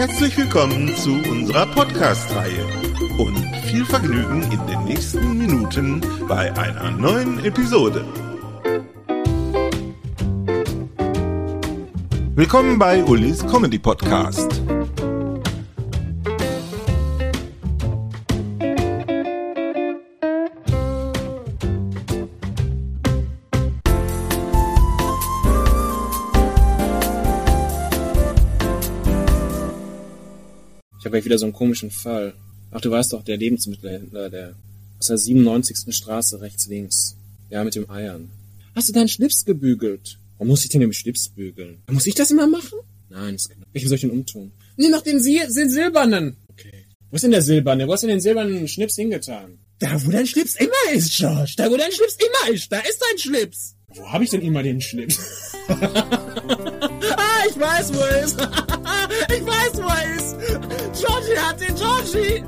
Herzlich willkommen zu unserer Podcast-Reihe und viel Vergnügen in den nächsten Minuten bei einer neuen Episode. Willkommen bei Ulis Comedy Podcast. Ich habe ja wieder so einen komischen Fall. Ach, du weißt doch, der Lebensmittelhändler, der aus der 97. Straße rechts links. Ja, mit dem Eiern. Hast du deinen Schlips gebügelt? Warum muss ich denn den Schlips bügeln? Muss ich das immer machen? Nein, das kann Welchen soll ich denn umtun? Nimm noch den, Sil den silbernen. Okay. Wo ist denn der silberne? Wo hast du denn den silbernen Schlips hingetan? Da, wo dein Schlips immer ist, Josh. Da, wo dein Schlips immer ist. Da ist dein Schlips. Wo habe ich denn immer den Schlips? Ah, ich weiß, wo er ist. ich weiß, wo er ist. Georgie hat den Georgie.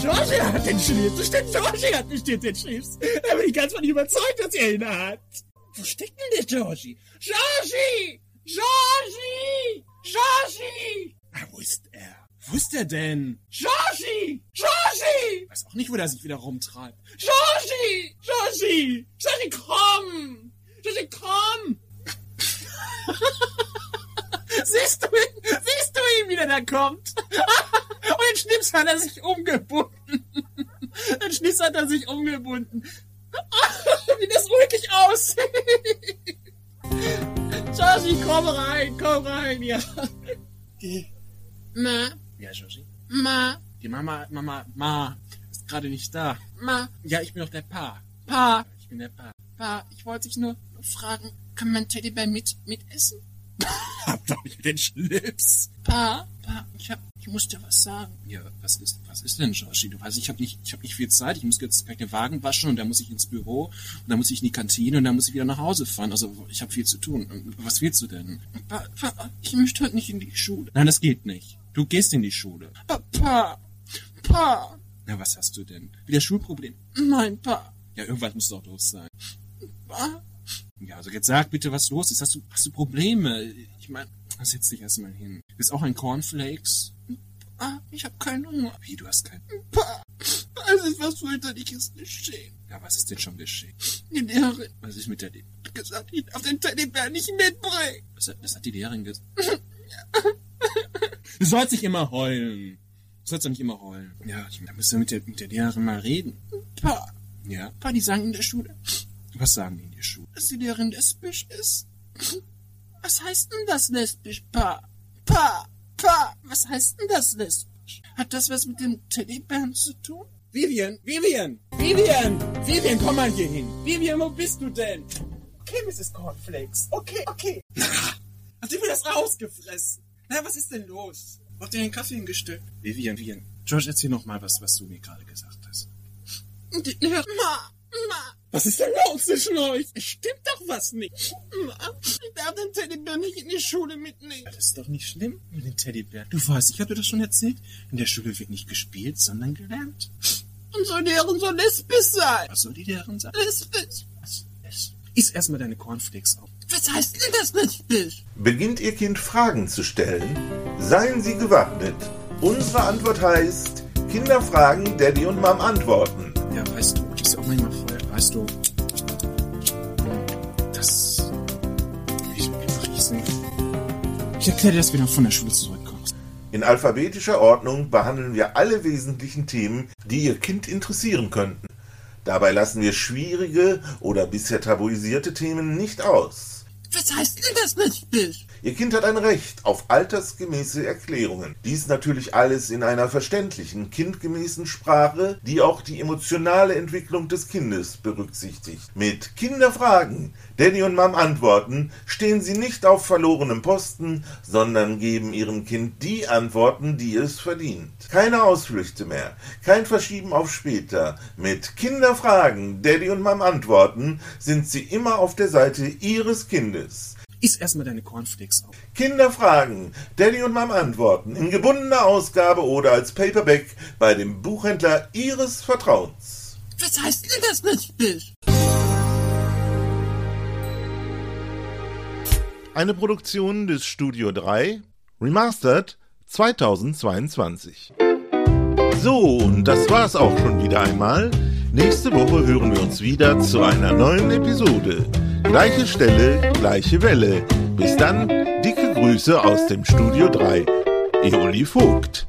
Georgie hat den Schlips. Das stimmt, Georgie hat bestimmt den Schlips. Da bin ich ganz von überzeugt, dass er ihn hat. Wo steckt denn der Georgie? Georgie! Georgie! Georgie! Ah, wo ist er? Wo ist er denn? Georgie! Ich weiß auch nicht, wo der sich wieder rumtreibt. Georgie! Georgie! Georgie, komm! Georgie, komm! siehst du ihn? Siehst du ihn, wie der da kommt? Den Schnips hat er sich umgebunden. Den Schnips hat er sich umgebunden. Wie das ulkig aussieht. Georgie, komm rein, komm rein, ja. Ma, Ja, Joshi. Ma, Die Mama, Mama, Ma ist gerade nicht da. Ma, Ja, ich bin doch der Pa. Pa, Ich bin der Pa. Pa, ich wollte dich nur fragen, kann mein Teddybär mit, mitessen? Hab doch nicht den Schlips. Pa, Pa, ich hab, ich muss dir was sagen. Ja, was ist, was ist denn, Joshi? Du weißt, ich habe nicht, ich habe nicht viel Zeit. Ich muss jetzt gleich den Wagen waschen und dann muss ich ins Büro und dann muss ich in die Kantine und dann muss ich wieder nach Hause fahren. Also ich habe viel zu tun. Was willst du denn? Pa, Pa, ich möchte heute nicht in die Schule. Nein, das geht nicht. Du gehst in die Schule. Pa, Pa, Pa, Na, was hast du denn? Wieder Schulproblem? nein, Pa, Ja, irgendwas muss doch los sein. Pa, Ja, also jetzt sag bitte, was los ist. Hast du, hast du Probleme? Ich meine, setz dich erstmal hin. Du bist auch ein Cornflakes? Pa, ich hab keinen Hunger. Wie, du hast kein... Pa, es ist was fürchterliches geschehen. Ja, was ist denn schon geschehen? Die Lehrerin Was ist mit der... Le hat gesagt, ihn auf den Teddybär nicht mitbringen. was, hat, was hat die Lehrerin gesagt? du sollst nicht immer heulen. Du sollst doch nicht immer heulen. Ja, ich, da müssen wir mit der, mit der Lehrerin mal reden. Pa, Ja, Pa, die sagen in der Schule, was sagen die in der Schule? dass die Lehrerin lesbisch ist. Was heißt denn das lesbisch, Pa? Pa, Pa, was heißt denn das lesbisch? Hat das was mit dem Teddybären zu tun? Vivian, Vivian, Vivian, Vivian, komm mal hier hin. Vivian, wo bist du denn? Okay, Mrs. Cornflakes. Okay, okay. Hast du mir das rausgefressen? Na, was ist denn los? Habt ihr den Kaffee hingestellt? Vivian, Vivian. George, erzähl noch mal was, was du mir gerade gesagt hast. Ma, Was ist denn los zwischen euch? es stimmt doch was nicht. Ma, ich darf den Teddybär nicht in die Schule mitnehmen. Das ist doch nicht schlimm mit dem Teddybär. Du weißt, ich habe dir das schon erzählt. In der Schule wird nicht gespielt, sondern gelernt. Und soll die Lehrerin so lesbisch sein? Was soll die Lehrerin sagen? Lesbisch. Was? Es- Iss erstmal deine Cornflakes auf. Was heißt denn das lesbisch? Beginnt Ihr Kind Fragen zu stellen? Seien Sie gewappnet. Unsere Antwort heißt Kinder fragen, Daddy und Mom antworten. Ja, weißt du, ist auch manchmal voll. Weißt du, das... Ich, ich's nicht? Ich erkläre dir das, wenn du von der Schule zurückkommst. In alphabetischer Ordnung behandeln wir alle wesentlichen Themen, die Ihr Kind interessieren könnten. Dabei lassen wir schwierige oder bisher tabuisierte Themen nicht aus. Was heißt denn das richtig? Ihr Kind hat ein Recht auf altersgemäße Erklärungen. Dies natürlich alles in einer verständlichen, kindgemäßen Sprache, die auch die emotionale Entwicklung des Kindes berücksichtigt. Mit Kinderfragen, Daddy und Mom antworten, stehen sie nicht auf verlorenem Posten, sondern geben ihrem Kind die Antworten, die es verdient. Keine Ausflüchte mehr, kein Verschieben auf später. Mit Kinderfragen, Daddy und Mom antworten, sind sie immer auf der Seite ihres Kindes. Iss erstmal deine Cornflakes auf. Kinderfragen, Daddy und Mom antworten, in gebundener Ausgabe oder als Paperback bei dem Buchhändler Ihres Vertrauens. Was heißt denn das richtig? Eine Produktion des Studio 3, Remastered 2022. So, und das war's auch schon wieder einmal. Nächste Woche hören wir uns wieder zu einer neuen Episode. Gleiche Stelle, gleiche Welle. Bis dann, dicke Grüße aus dem Studio 3. Eoli Vogt.